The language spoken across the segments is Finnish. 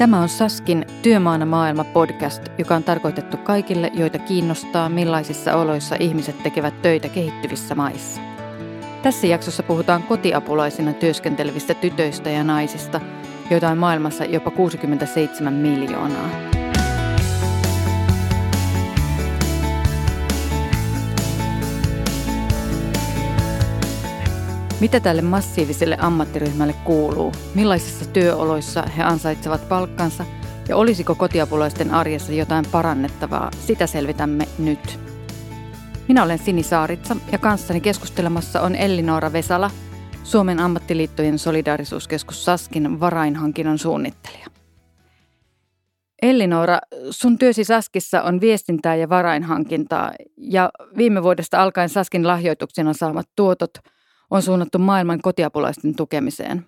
Tämä on Saskin Työmaana maailma podcast, joka on tarkoitettu kaikille, joita kiinnostaa, millaisissa oloissa ihmiset tekevät töitä kehittyvissä maissa. Tässä jaksossa puhutaan kotiapulaisina työskentelevistä tytöistä ja naisista, joita on maailmassa jopa 67 miljoonaa. Mitä tälle massiiviselle ammattiryhmälle kuuluu? Millaisissa työoloissa he ansaitsevat palkkansa? Ja olisiko kotiapulaisten arjessa jotain parannettavaa? Sitä selvitämme nyt. Minä olen Sini Saaritsa ja kanssani keskustelemassa on Elli-Noora Vesala, Suomen ammattiliittojen solidaarisuuskeskus Saskin varainhankinnan suunnittelija. Elli-Noora, sun työsi Saskissa on viestintää ja varainhankintaa ja viime vuodesta alkaen Saskin lahjoituksena saamat tuotot – on suunnattu maailman kotiapulaisten tukemiseen.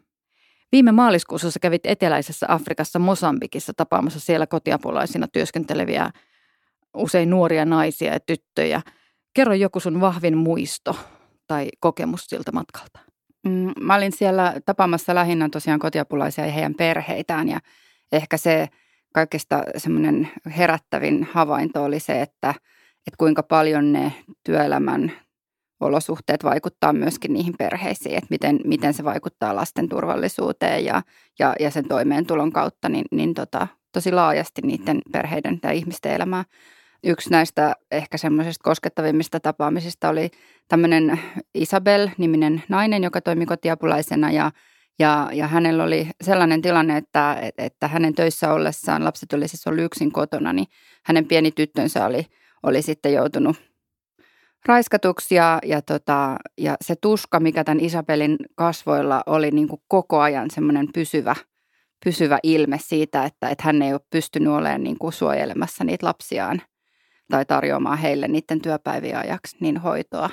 Viime maaliskuussa sä kävit eteläisessä Afrikassa Mosambikissa tapaamassa siellä kotiapulaisina työskenteleviä usein nuoria naisia ja tyttöjä. Kerro joku sun vahvin muisto tai kokemus siltä matkalta. Mm, mä olin siellä tapaamassa lähinnä tosiaan kotiapulaisia ja heidän perheitään ja ehkä se kaikesta semmoinen herättävin havainto oli se, että, että kuinka paljon ne työelämän olosuhteet vaikuttaa myöskin niihin perheisiin, että miten, miten se vaikuttaa lasten turvallisuuteen ja, ja, ja sen toimeentulon kautta, niin, niin tota, tosi laajasti niiden perheiden tai ihmisten elämää. Yksi näistä ehkä semmoisista koskettavimmista tapaamisista oli tämmöinen Isabel-niminen nainen, joka toimi kotiapulaisena ja, ja, ja hänellä oli sellainen tilanne, että, että hänen töissä ollessaan, lapset oli siis ollut yksin kotona, niin hänen pieni tyttönsä oli, oli sitten joutunut raiskatuksi ja, ja, tota, ja se tuska, mikä tämän Isabelin kasvoilla oli niin kuin koko ajan semmoinen pysyvä, pysyvä ilme siitä, että, että hän ei ole pystynyt olemaan niin kuin suojelemassa niitä lapsiaan tai tarjoamaan heille niiden työpäivien ajaksi niin hoitoa,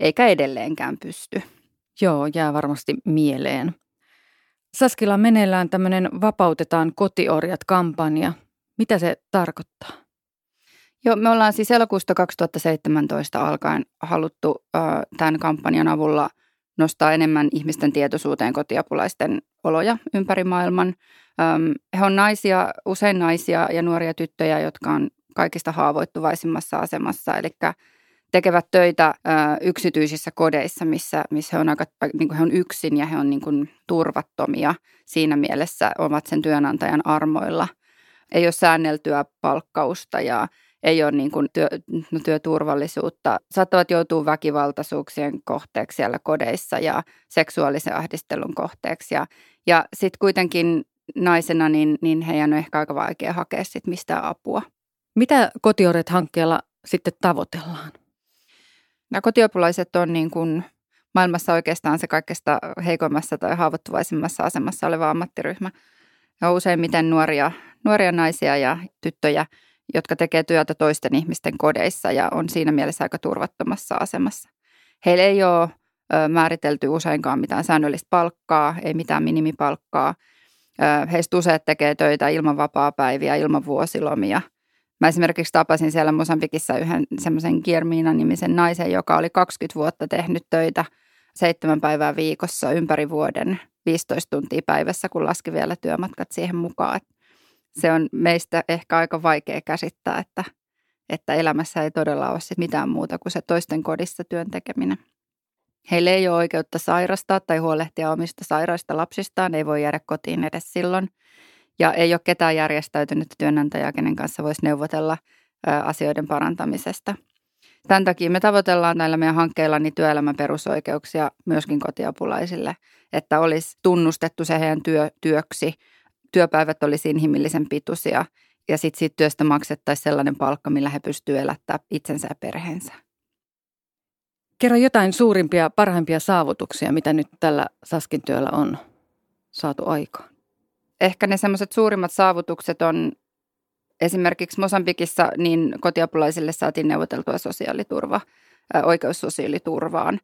eikä edelleenkään pysty. Joo, jää varmasti mieleen. Saskilla meneillään tämmöinen Vapautetaan kotiorjat-kampanja. Mitä se tarkoittaa? Joo, me ollaan siis elokuusta 2017 alkaen haluttu äh, tämän kampanjan avulla nostaa enemmän ihmisten tietoisuuteen kotiapulaisten oloja ympäri maailman. Ähm, he on naisia, usein naisia ja nuoria tyttöjä, jotka on kaikista haavoittuvaisimmassa asemassa, eli tekevät töitä äh, yksityisissä kodeissa, missä, missä he on, aika, niin kuin he on yksin ja he on niin kuin turvattomia siinä mielessä, ovat sen työnantajan armoilla. Ei ole säänneltyä palkkausta ja ei ole niin kuin työ, no työturvallisuutta. Saattavat joutua väkivaltaisuuksien kohteeksi siellä kodeissa ja seksuaalisen ahdistelun kohteeksi. Ja, ja sitten kuitenkin naisena, niin, niin heidän on ehkä aika vaikea hakea sit mistään apua. Mitä kotioret-hankkeella sitten tavoitellaan? Nämä kotiopulaiset on niin kuin maailmassa oikeastaan se kaikista heikoimmassa tai haavoittuvaisimmassa asemassa oleva ammattiryhmä. Ja useimmiten nuoria, nuoria naisia ja tyttöjä – jotka tekee työtä toisten ihmisten kodeissa ja on siinä mielessä aika turvattomassa asemassa. Heillä ei ole määritelty useinkaan mitään säännöllistä palkkaa, ei mitään minimipalkkaa. Heistä useat tekee töitä ilman vapaa-päiviä, ilman vuosilomia. Mä esimerkiksi tapasin siellä Mosambikissa yhden semmoisen Kiermiina-nimisen naisen, joka oli 20 vuotta tehnyt töitä seitsemän päivää viikossa ympäri vuoden, 15 tuntia päivässä, kun laski vielä työmatkat siihen mukaan se on meistä ehkä aika vaikea käsittää, että, että elämässä ei todella ole sit mitään muuta kuin se toisten kodissa työn tekeminen. Heille ei ole oikeutta sairastaa tai huolehtia omista sairaista lapsistaan, ei voi jäädä kotiin edes silloin. Ja ei ole ketään järjestäytynyt työnantajaa, kenen kanssa voisi neuvotella asioiden parantamisesta. Tämän takia me tavoitellaan näillä meidän hankkeilla niin työelämän perusoikeuksia myöskin kotiapulaisille, että olisi tunnustettu se heidän työ, työksi – työpäivät olisi inhimillisen pituisia ja sitten siitä työstä maksettaisiin sellainen palkka, millä he pystyvät elättämään itsensä ja perheensä. Kerro jotain suurimpia, parhaimpia saavutuksia, mitä nyt tällä Saskin työllä on saatu aikaan. Ehkä ne semmoiset suurimmat saavutukset on esimerkiksi Mosambikissa, niin kotiapulaisille saatiin neuvoteltua sosiaaliturva, oikeus sosiaaliturvaan.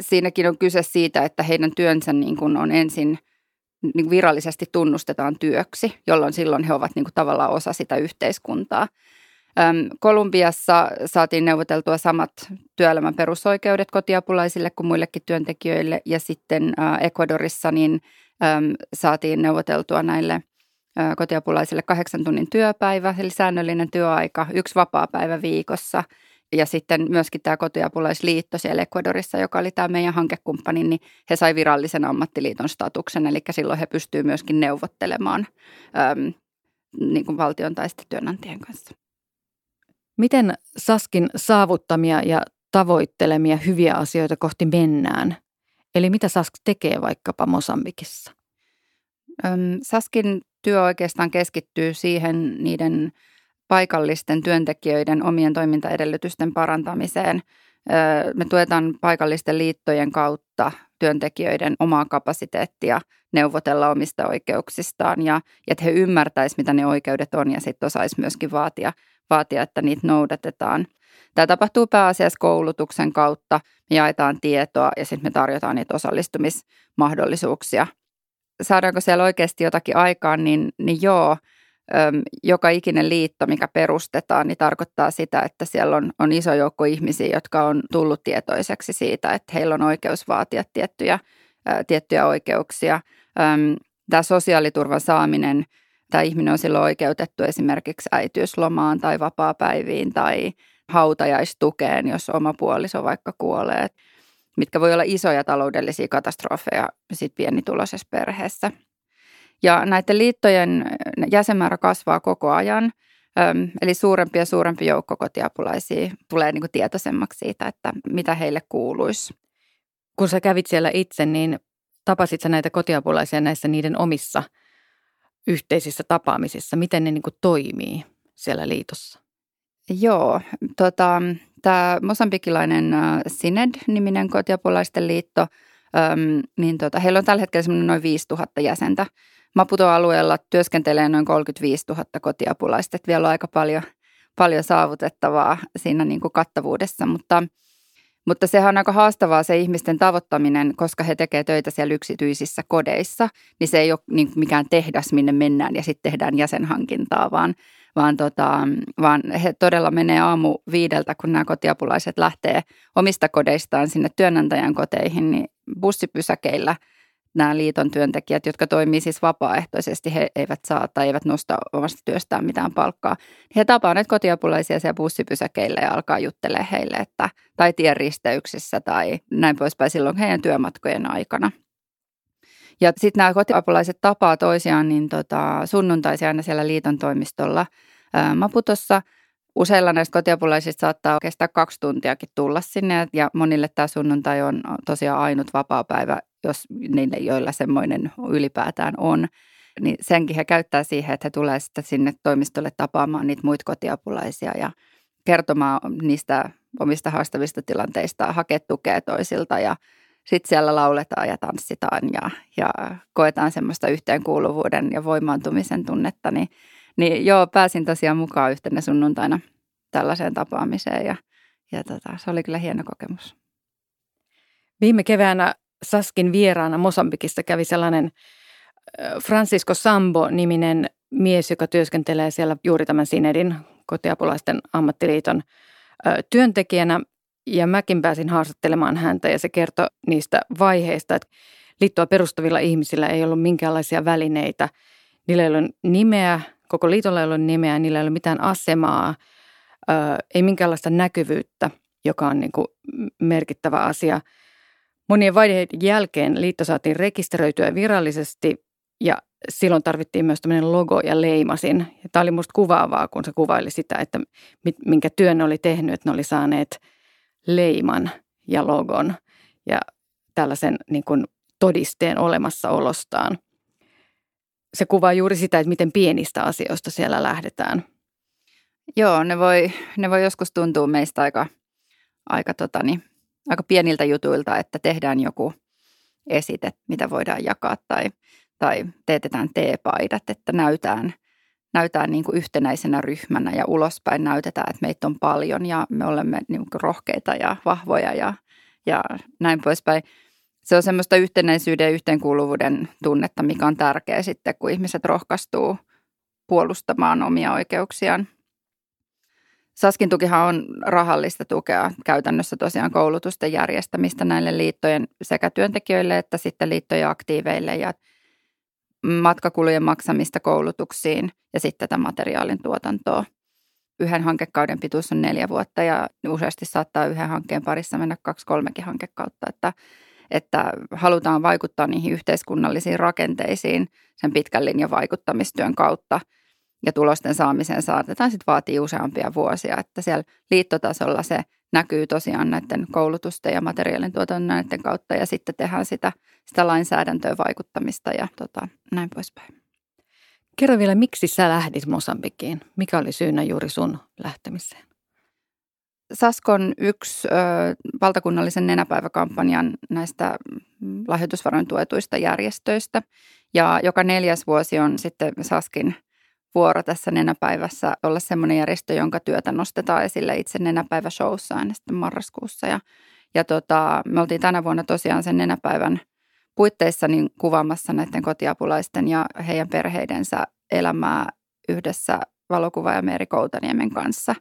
siinäkin on kyse siitä, että heidän työnsä niin kuin on ensin – niin virallisesti tunnustetaan työksi, jolloin silloin he ovat niin kuin tavallaan osa sitä yhteiskuntaa. Kolumbiassa saatiin neuvoteltua samat työelämän perusoikeudet kotiapulaisille kuin muillekin työntekijöille ja sitten Ecuadorissa niin saatiin neuvoteltua näille kotiapulaisille kahdeksan tunnin työpäivä, eli säännöllinen työaika, yksi vapaa-päivä viikossa. Ja sitten myöskin tämä kotiapulaisliitto siellä Ecuadorissa, joka oli tämä meidän hankekumppani, niin he sai virallisen ammattiliiton statuksen, eli silloin he pystyvät myöskin neuvottelemaan äm, niin kuin valtion tai sitten työnantajien kanssa. Miten Saskin saavuttamia ja tavoittelemia hyviä asioita kohti mennään? Eli mitä Sask tekee vaikkapa Mosambikissa? Saskin työ oikeastaan keskittyy siihen niiden paikallisten työntekijöiden omien toimintaedellytysten parantamiseen. Me tuetaan paikallisten liittojen kautta työntekijöiden omaa kapasiteettia neuvotella omista oikeuksistaan ja että he ymmärtäisivät, mitä ne oikeudet on ja sitten osaisi myöskin vaatia, vaatia, että niitä noudatetaan. Tämä tapahtuu pääasiassa koulutuksen kautta. Me jaetaan tietoa ja sitten me tarjotaan niitä osallistumismahdollisuuksia. Saadaanko siellä oikeasti jotakin aikaan, niin, niin joo – joka ikinen liitto, mikä perustetaan, niin tarkoittaa sitä, että siellä on, on iso joukko ihmisiä, jotka on tullut tietoiseksi siitä, että heillä on oikeus vaatia tiettyjä, tiettyjä oikeuksia. Tämä sosiaaliturvan saaminen, tämä ihminen on silloin oikeutettu esimerkiksi äitiyslomaan tai vapaapäiviin tai hautajaistukeen, jos oma puoliso vaikka kuolee, mitkä voi olla isoja taloudellisia katastrofeja sit pienituloisessa perheessä – ja näiden liittojen jäsenmäärä kasvaa koko ajan. Eli suurempi ja suurempi joukko kotiapulaisia tulee niin kuin tietoisemmaksi siitä, että mitä heille kuuluisi. Kun sä kävit siellä itse, niin tapasit sä näitä kotiapulaisia näissä niiden omissa yhteisissä tapaamisissa? Miten ne niin kuin toimii siellä liitossa? Joo, tota, tämä mosambikilainen SINED-niminen kotiapulaisten liitto, niin tota, heillä on tällä hetkellä noin 5000 jäsentä. Maputo-alueella työskentelee noin 35 000 kotiapulaista, että vielä on aika paljon, paljon saavutettavaa siinä niin kuin kattavuudessa, mutta, mutta sehän on aika haastavaa se ihmisten tavoittaminen, koska he tekevät töitä siellä yksityisissä kodeissa, niin se ei ole niin mikään tehdas, minne mennään ja sitten tehdään jäsenhankintaa, vaan, vaan, tota, vaan he todella menee aamu viideltä, kun nämä kotiapulaiset lähtee omista kodeistaan sinne työnantajan koteihin, niin bussipysäkeillä – nämä liiton työntekijät, jotka toimii siis vapaaehtoisesti, he eivät saa tai eivät nosta omasta työstään mitään palkkaa. He tapaavat nyt kotiapulaisia siellä bussipysäkeillä ja alkaa juttelemaan heille, että, tai tienristeyksissä tai näin poispäin silloin heidän työmatkojen aikana. Ja sitten nämä kotiapulaiset tapaa toisiaan niin tota, sunnuntaisia aina siellä liiton toimistolla ää, Maputossa. Useilla näistä kotiapulaisista saattaa kestää kaksi tuntiakin tulla sinne ja monille tämä sunnuntai on tosiaan ainut vapaa-päivä jos niille, joilla semmoinen ylipäätään on, niin senkin he käyttää siihen, että he tulee sitten sinne toimistolle tapaamaan niitä muita kotiapulaisia ja kertomaan niistä omista haastavista tilanteista, hakea tukea toisilta ja sitten siellä lauletaan ja tanssitaan ja, ja koetaan semmoista yhteenkuuluvuuden ja voimaantumisen tunnetta, niin, niin joo, pääsin tosiaan mukaan yhtenä sunnuntaina tällaiseen tapaamiseen ja, ja tota, se oli kyllä hieno kokemus. Viime keväänä Saskin vieraana Mosambikissa kävi sellainen Francisco Sambo-niminen mies, joka työskentelee siellä juuri tämän Sinedin kotiapulaisten ammattiliiton työntekijänä. Ja mäkin pääsin haastattelemaan häntä ja se kertoi niistä vaiheista, että liittoa perustavilla ihmisillä ei ollut minkäänlaisia välineitä. Niillä ei ollut nimeä, koko liitolla ei ollut nimeä, niillä ei ollut mitään asemaa, ei minkäänlaista näkyvyyttä, joka on niin kuin merkittävä asia – Monien vaiheiden jälkeen liitto saatiin rekisteröityä virallisesti ja silloin tarvittiin myös tämmöinen logo ja leimasin. Ja tämä oli musta kuvaavaa, kun se kuvaili sitä, että minkä työn ne oli tehnyt, että ne oli saaneet leiman ja logon ja tällaisen niin kuin todisteen olemassaolostaan. Se kuvaa juuri sitä, että miten pienistä asioista siellä lähdetään. Joo, ne voi, ne voi joskus tuntua meistä aika, aika totani, aika pieniltä jutuilta, että tehdään joku esite, mitä voidaan jakaa tai, tai teetetään teepaidat, että näytään, näytään niin kuin yhtenäisenä ryhmänä ja ulospäin näytetään, että meitä on paljon ja me olemme niin kuin rohkeita ja vahvoja ja, ja näin poispäin. Se on semmoista yhtenäisyyden ja yhteenkuuluvuuden tunnetta, mikä on tärkeä sitten, kun ihmiset rohkaistuu puolustamaan omia oikeuksiaan Saskin tukihan on rahallista tukea käytännössä tosiaan koulutusten järjestämistä näille liittojen sekä työntekijöille että sitten liittojen aktiiveille. Ja, matkakulujen maksamista koulutuksiin ja sitten tätä materiaalin tuotantoa. Yhden hankekauden pituus on neljä vuotta ja useasti saattaa yhden hankkeen parissa mennä kaksi kolmekin hankekautta, että, että halutaan vaikuttaa niihin yhteiskunnallisiin rakenteisiin sen pitkän linjan vaikuttamistyön kautta ja tulosten saamiseen saatetaan sitten vaatii useampia vuosia, että siellä liittotasolla se näkyy tosiaan näiden koulutusten ja materiaalin tuotannon näiden kautta ja sitten tehdään sitä, sitä lainsäädäntöä vaikuttamista ja tota, näin poispäin. Kerro vielä, miksi sä lähdit Mosambikiin? Mikä oli syynä juuri sun lähtemiseen? Saskon yksi ö, valtakunnallisen nenäpäiväkampanjan näistä lahjoitusvaroin tuetuista järjestöistä. Ja joka neljäs vuosi on sitten Saskin vuoro tässä nenäpäivässä olla semmoinen järjestö, jonka työtä nostetaan esille itse nenäpäiväshowssa aina sitten marraskuussa. Ja, ja tota, me oltiin tänä vuonna tosiaan sen nenäpäivän puitteissa niin kuvaamassa näiden kotiapulaisten ja heidän perheidensä elämää yhdessä valokuvaaja Meeri Koutaniemen kanssa.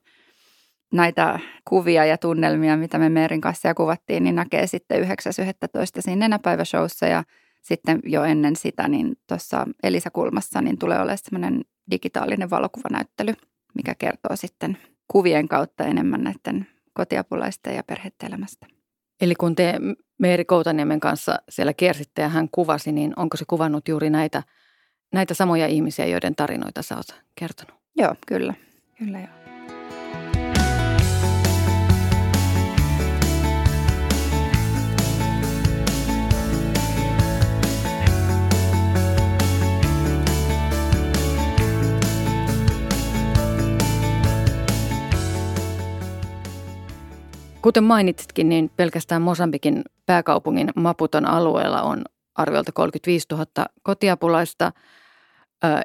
Näitä kuvia ja tunnelmia, mitä me Meerin kanssa ja kuvattiin, niin näkee sitten 9.11. siinä nenäpäiväshowssa ja sitten jo ennen sitä, niin tuossa Elisa-kulmassa niin tulee olemaan semmoinen digitaalinen valokuvanäyttely, mikä kertoo sitten kuvien kautta enemmän näiden kotiapulaisten ja perheiden elämästä. Eli kun te Meeri Koutaniemen kanssa siellä kiersitte ja hän kuvasi, niin onko se kuvannut juuri näitä, näitä samoja ihmisiä, joiden tarinoita sä oot kertonut? Joo, kyllä. Kyllä joo. Kuten mainitsitkin, niin pelkästään Mosambikin pääkaupungin Maputon alueella on arviolta 35 000 kotiapulaista.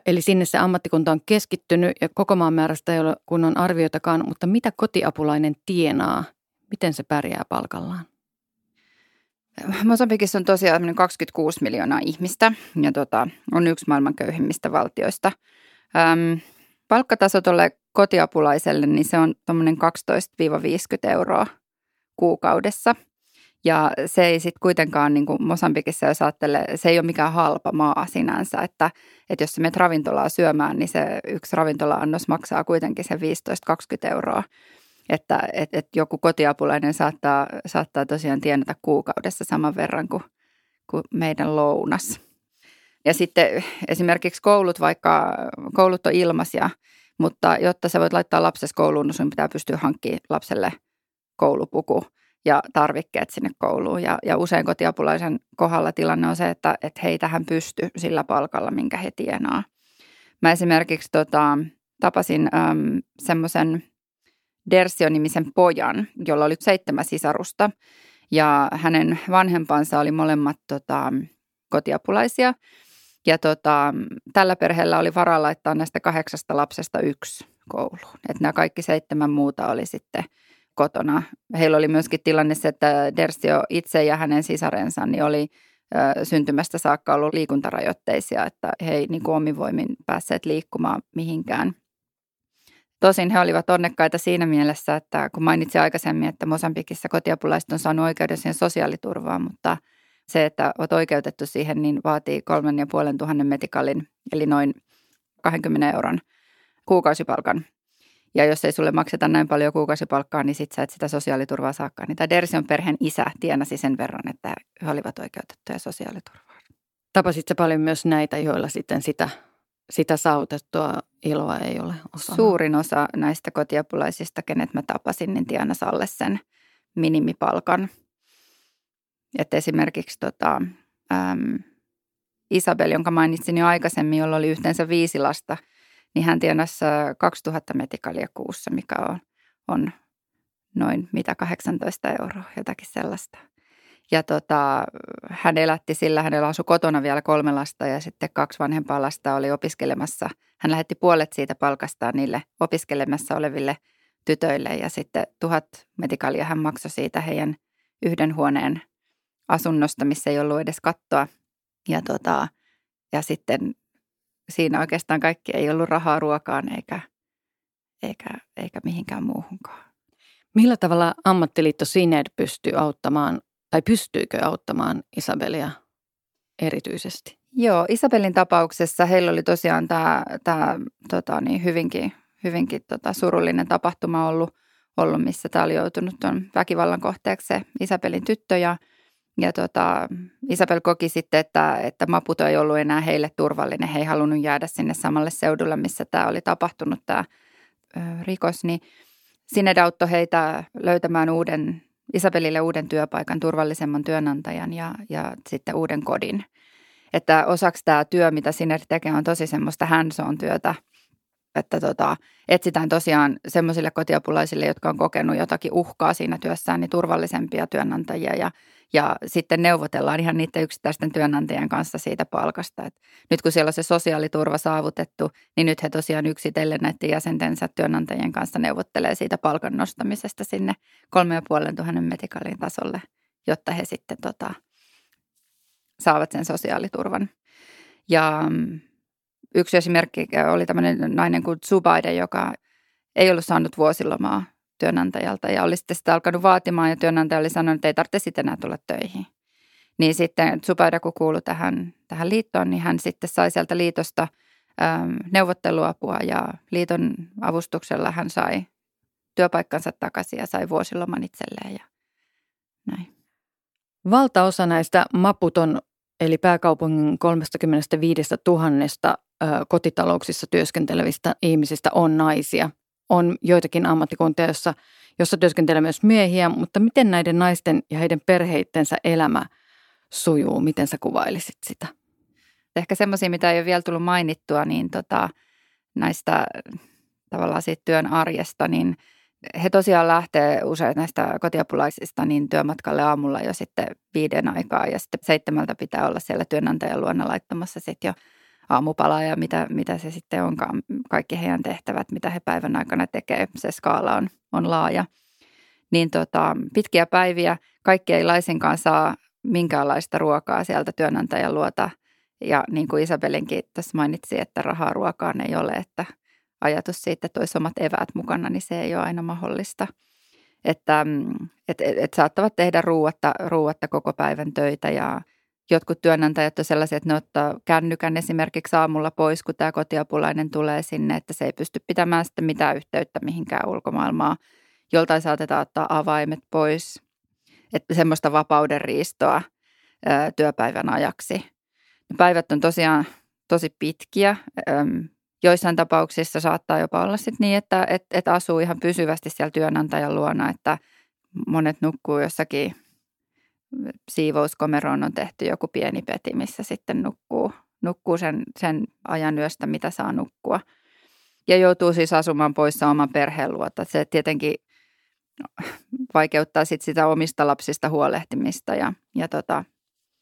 Eli sinne se ammattikunta on keskittynyt ja koko maan määrästä ei ole kunnon arvioitakaan, mutta mitä kotiapulainen tienaa? Miten se pärjää palkallaan? Mosambikissa on tosiaan 26 miljoonaa ihmistä ja tota, on yksi maailman köyhimmistä valtioista. Öm, palkkataso tuolle kotiapulaiselle, niin se on tuommoinen 12-50 euroa kuukaudessa. Ja se ei sitten kuitenkaan niin kuin Mosambikissa, jos ajattelee, se ei ole mikään halpa maa sinänsä, että, että jos sä menet ravintolaa syömään, niin se yksi ravintola-annos maksaa kuitenkin se 15-20 euroa. Että et, et joku kotiapulainen saattaa, saattaa tosiaan tienata kuukaudessa saman verran kuin, kuin meidän lounas. Ja sitten esimerkiksi koulut, vaikka koulut on ilmaisia, mutta jotta sä voit laittaa lapsesi kouluun, niin sun pitää pystyä hankkimaan lapselle – koulupuku ja tarvikkeet sinne kouluun. Ja, ja usein kotiapulaisen kohdalla tilanne on se, että, että he ei tähän pysty sillä palkalla, minkä he tienaa. Mä esimerkiksi tota, tapasin semmoisen Dersio-nimisen pojan, jolla oli seitsemän sisarusta. Ja hänen vanhempansa oli molemmat tota, kotiapulaisia. Ja tota, tällä perheellä oli varaa laittaa näistä kahdeksasta lapsesta yksi kouluun. Että nämä kaikki seitsemän muuta oli sitten – kotona. Heillä oli myöskin tilanne se, että Dersio itse ja hänen sisarensa niin oli syntymästä saakka ollut liikuntarajoitteisia, että he ei niin kuin omin voimin päässeet liikkumaan mihinkään. Tosin he olivat onnekkaita siinä mielessä, että kun mainitsin aikaisemmin, että Mosambikissa kotiapulaiset on saanut oikeuden siihen sosiaaliturvaan, mutta se, että olet oikeutettu siihen, niin vaatii kolmen ja puolen tuhannen metikallin, eli noin 20 euron kuukausipalkan ja jos ei sulle makseta näin paljon kuukausipalkkaa, niin sit sä et sitä sosiaaliturvaa saakaan. Niin tämä Dersion perheen isä tienasi sen verran, että he olivat oikeutettuja sosiaaliturvaan. Tapasit sä paljon myös näitä, joilla sitten sitä, sitä saavutettua iloa ei ole osa? Suurin osa näistä kotiapulaisista, kenet mä tapasin, niin tienasi alle sen minimipalkan. Että esimerkiksi tota, äm, Isabel, jonka mainitsin jo aikaisemmin, jolla oli yhteensä viisi lasta – niin hän tienasi 2000 metikalia kuussa, mikä on, on noin mitä 18 euroa, jotakin sellaista. Ja tota, hän elätti sillä, hänellä asui kotona vielä kolme lasta ja sitten kaksi vanhempaa lasta oli opiskelemassa. Hän lähetti puolet siitä palkastaan niille opiskelemassa oleville tytöille ja sitten tuhat metikalia hän maksoi siitä heidän yhden huoneen asunnosta, missä ei ollut edes kattoa. Ja, tota, ja sitten siinä oikeastaan kaikki ei ollut rahaa ruokaan eikä, eikä, eikä mihinkään muuhunkaan. Millä tavalla ammattiliitto Sined pystyy auttamaan, tai pystyykö auttamaan Isabelia erityisesti? Joo, Isabelin tapauksessa heillä oli tosiaan tämä, tämä tota, niin hyvinkin, hyvinkin tota, surullinen tapahtuma ollut, ollut, missä tämä oli joutunut tuon väkivallan kohteeksi Isabelin tyttö ja, ja tota, Isabel koki sitten, että, että Maputo ei ollut enää heille turvallinen. He ei halunnut jäädä sinne samalle seudulle, missä tämä oli tapahtunut tämä ö, rikos, niin Sinne auttoi heitä löytämään uuden, Isabelille uuden työpaikan, turvallisemman työnantajan ja, ja sitten uuden kodin. Että osaksi tämä työ, mitä Sinner tekee, on tosi semmoista hands työtä, että tota, etsitään tosiaan semmoisille kotiapulaisille, jotka on kokenut jotakin uhkaa siinä työssään, niin turvallisempia työnantajia ja ja sitten neuvotellaan ihan niiden yksittäisten työnantajien kanssa siitä palkasta. Et nyt kun siellä on se sosiaaliturva saavutettu, niin nyt he tosiaan yksitellen näiden jäsentensä työnantajien kanssa neuvottelee siitä palkan nostamisesta sinne 3500 metikaalin tasolle, jotta he sitten tota, saavat sen sosiaaliturvan. Ja mm, yksi esimerkki oli tämmöinen nainen kuin Zubaide, joka ei ollut saanut vuosilomaa työnantajalta ja oli sitten sitä alkanut vaatimaan ja työnantaja oli sanonut, että ei tarvitse sitten enää tulla töihin. Niin sitten Zubaida, kun kuului tähän, tähän liittoon, niin hän sitten sai sieltä liitosta äm, neuvotteluapua ja liiton avustuksella hän sai työpaikkansa takaisin ja sai vuosiloman itselleen ja näin. Valtaosa näistä Maputon eli pääkaupungin 35 000 kotitalouksissa työskentelevistä ihmisistä on naisia – on joitakin ammattikuntia, jossa, jossa työskentelee myös miehiä, mutta miten näiden naisten ja heidän perheittensä elämä sujuu? Miten sä kuvailisit sitä? Ehkä semmoisia, mitä ei ole vielä tullut mainittua, niin tota, näistä tavallaan siitä työn arjesta, niin he tosiaan lähtee usein näistä kotiapulaisista niin työmatkalle aamulla jo sitten viiden aikaa ja sitten seitsemältä pitää olla siellä työnantajan luona laittamassa sitten jo aamupalaa ja mitä, mitä se sitten onkaan, kaikki heidän tehtävät, mitä he päivän aikana tekee, se skaala on, on laaja. Niin tota, pitkiä päiviä, kaikki ei laisinkaan saa minkäänlaista ruokaa sieltä työnantajan luota. Ja niin kuin Isabelinkin tässä mainitsi, että rahaa ruokaan ei ole, että ajatus siitä, että olisi omat eväät mukana, niin se ei ole aina mahdollista. Että et, et, et saattavat tehdä ruuatta, ruuatta koko päivän töitä ja jotkut työnantajat on sellaisia, että ne ottaa kännykän esimerkiksi aamulla pois, kun tämä kotiapulainen tulee sinne, että se ei pysty pitämään sitten mitään yhteyttä mihinkään ulkomaailmaa. Joltain saatetaan ottaa avaimet pois, että semmoista vapauden riistoa työpäivän ajaksi. Ne päivät on tosiaan tosi pitkiä. Joissain tapauksissa saattaa jopa olla sit niin, että et, et asuu ihan pysyvästi siellä työnantajan luona, että monet nukkuu jossakin siivouskomeroon on tehty joku pieni peti, missä sitten nukkuu, nukkuu sen, sen ajan yöstä, mitä saa nukkua. Ja joutuu siis asumaan poissa oman perheen luota. Se tietenkin vaikeuttaa sit sitä omista lapsista huolehtimista ja, ja tota,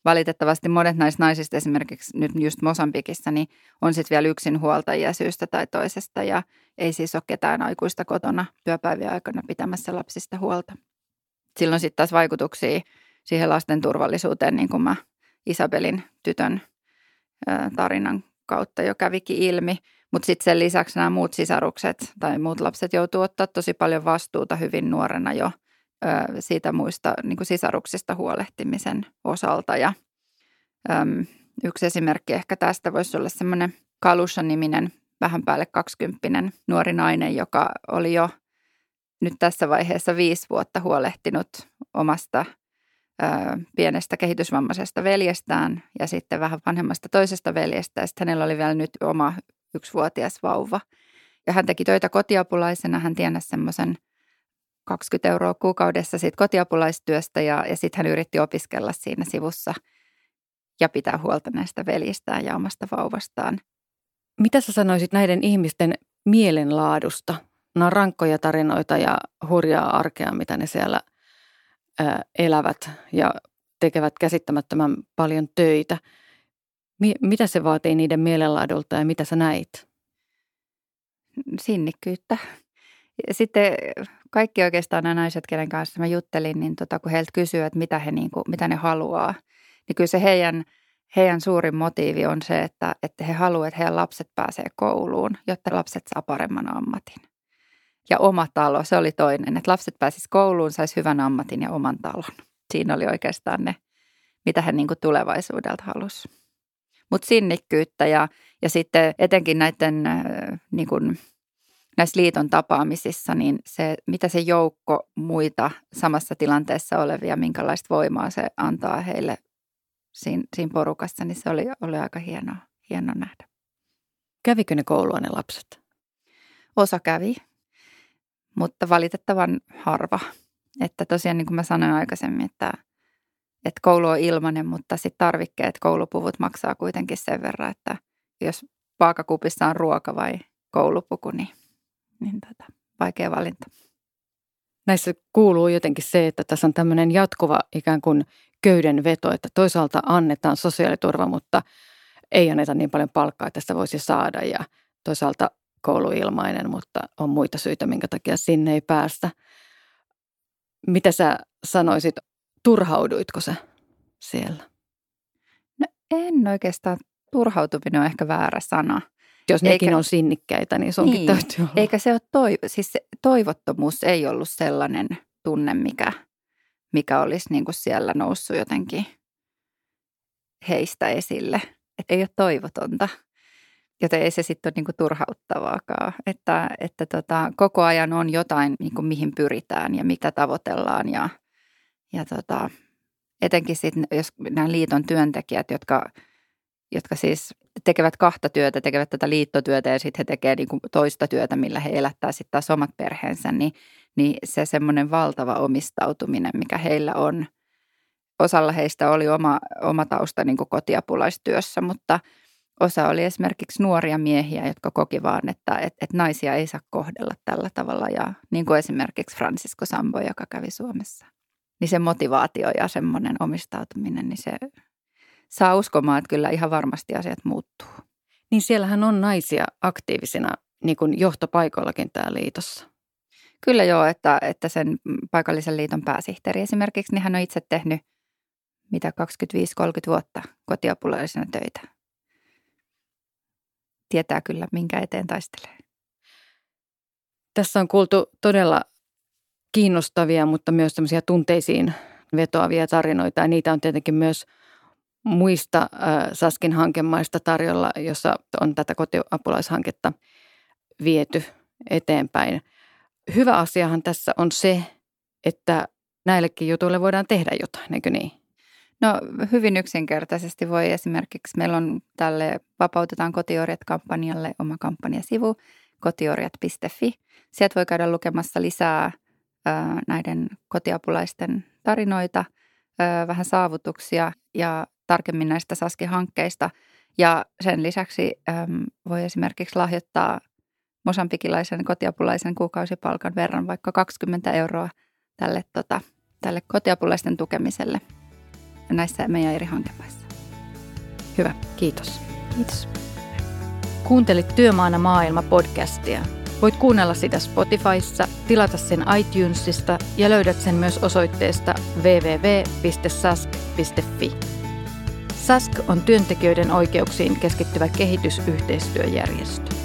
valitettavasti monet näistä naisista esimerkiksi nyt just Mosambikissa, niin on sitten vielä yksin huoltajia syystä tai toisesta ja ei siis ole ketään aikuista kotona työpäivien aikana pitämässä lapsista huolta. Silloin sitten taas vaikutuksia siihen lasten turvallisuuteen, niin kuin mä Isabelin tytön tarinan kautta jo kävikin ilmi. Mutta sitten sen lisäksi nämä muut sisarukset tai muut lapset joutuu ottaa tosi paljon vastuuta hyvin nuorena jo siitä muista niin kuin sisaruksista huolehtimisen osalta. Ja äm, yksi esimerkki ehkä tästä voisi olla semmoinen Kalusha-niminen vähän päälle kaksikymppinen nuori nainen, joka oli jo nyt tässä vaiheessa viisi vuotta huolehtinut omasta pienestä kehitysvammaisesta veljestään ja sitten vähän vanhemmasta toisesta veljestä. Ja sitten hänellä oli vielä nyt oma yksivuotias vauva. Ja hän teki töitä kotiapulaisena. Hän tienasi semmoisen 20 euroa kuukaudessa siitä kotiapulaistyöstä ja, ja sitten hän yritti opiskella siinä sivussa ja pitää huolta näistä veljistään ja omasta vauvastaan. Mitä sä sanoisit näiden ihmisten mielenlaadusta? Nämä on rankkoja tarinoita ja hurjaa arkea, mitä ne siellä – elävät ja tekevät käsittämättömän paljon töitä. Mitä se vaatii niiden mielenlaadulta ja mitä sä näit? Sinnikkyyttä. Sitten kaikki oikeastaan nämä naiset, kenen kanssa mä juttelin, niin tota, kun heiltä kysyy, että mitä, he, niin kuin, mitä ne haluaa, niin kyllä se heidän, heidän suurin motiivi on se, että, että he haluavat, että heidän lapset pääsee kouluun, jotta lapset saa paremman ammatin ja oma talo, se oli toinen. Että lapset pääsisivät kouluun, saisi hyvän ammatin ja oman talon. Siinä oli oikeastaan ne, mitä he niin kuin tulevaisuudelta halusivat. mutta sinnikkyyttä ja, ja sitten etenkin näiden niin kuin, näissä liiton tapaamisissa, niin se, mitä se joukko muita samassa tilanteessa olevia, minkälaista voimaa se antaa heille siinä, siinä porukassa, niin se oli, oli aika hienoa, hienoa nähdä. Kävikö ne koulua ne lapset? Osa kävi, mutta valitettavan harva. Että tosiaan niin kuin mä sanoin aikaisemmin, että, että koulu on ilmainen, mutta sitten tarvikkeet, koulupuvut maksaa kuitenkin sen verran, että jos vaakakupissa on ruoka vai koulupuku, niin, niin tota, vaikea valinta. Näissä kuuluu jotenkin se, että tässä on tämmöinen jatkuva ikään kuin köydenveto, että toisaalta annetaan sosiaaliturva, mutta ei anneta niin paljon palkkaa, että sitä voisi saada ja toisaalta koulu ilmainen, mutta on muita syitä, minkä takia sinne ei päästä. Mitä sä sanoisit, turhauduitko sä siellä? No en oikeastaan. Turhautuminen on ehkä väärä sana. Jos nekin Eikä, on sinnikkäitä, niin sunkin niin, täytyy olla. Eikä se ole toiv- siis se toivottomuus ei ollut sellainen tunne, mikä, mikä olisi niin kuin siellä noussut jotenkin heistä esille. Että ei ole toivotonta. Joten ei se sitten ole niinku turhauttavaakaan, että, että tota, koko ajan on jotain, niinku, mihin pyritään ja mitä tavoitellaan. Ja, ja tota, etenkin sitten, jos nämä liiton työntekijät, jotka, jotka siis tekevät kahta työtä, tekevät tätä liittotyötä ja sitten he tekevät niinku toista työtä, millä he elättää sitten taas omat perheensä, niin, niin se semmoinen valtava omistautuminen, mikä heillä on. Osalla heistä oli oma, oma tausta niin kotiapulaistyössä, mutta – Osa oli esimerkiksi nuoria miehiä, jotka koki vaan, että, että, että naisia ei saa kohdella tällä tavalla. Ja niin kuin esimerkiksi Francisco Sambo, joka kävi Suomessa. Niin se motivaatio ja semmoinen omistautuminen, niin se saa uskomaan, että kyllä ihan varmasti asiat muuttuu. Niin siellähän on naisia aktiivisina niin kuin johtopaikoillakin täällä liitossa. Kyllä joo, että, että sen paikallisen liiton pääsihteeri esimerkiksi, niin hän on itse tehnyt mitä 25-30 vuotta kotiapulaisena töitä tietää kyllä, minkä eteen taistelee. Tässä on kuultu todella kiinnostavia, mutta myös tämmöisiä tunteisiin vetoavia tarinoita. Ja niitä on tietenkin myös muista äh, Saskin hankemaista tarjolla, jossa on tätä kotiapulaishanketta viety eteenpäin. Hyvä asiahan tässä on se, että näillekin jutuille voidaan tehdä jotain, eikö niin? No hyvin yksinkertaisesti voi esimerkiksi, meillä on tälle Vapautetaan kotiorjat-kampanjalle oma kampanjasivu kotiorjat.fi. Sieltä voi käydä lukemassa lisää ää, näiden kotiapulaisten tarinoita, vähän saavutuksia ja tarkemmin näistä Saski-hankkeista. Ja sen lisäksi voi esimerkiksi lahjoittaa mosambikilaisen kotiapulaisen kuukausipalkan verran vaikka 20 euroa tälle, tota, tälle kotiapulaisten tukemiselle – näissä meidän eri hankemaissa. Hyvä, kiitos. Kiitos. Kuuntelit Työmaana maailma podcastia. Voit kuunnella sitä Spotifyssa, tilata sen iTunesista ja löydät sen myös osoitteesta www.sask.fi. Sask on työntekijöiden oikeuksiin keskittyvä kehitysyhteistyöjärjestö.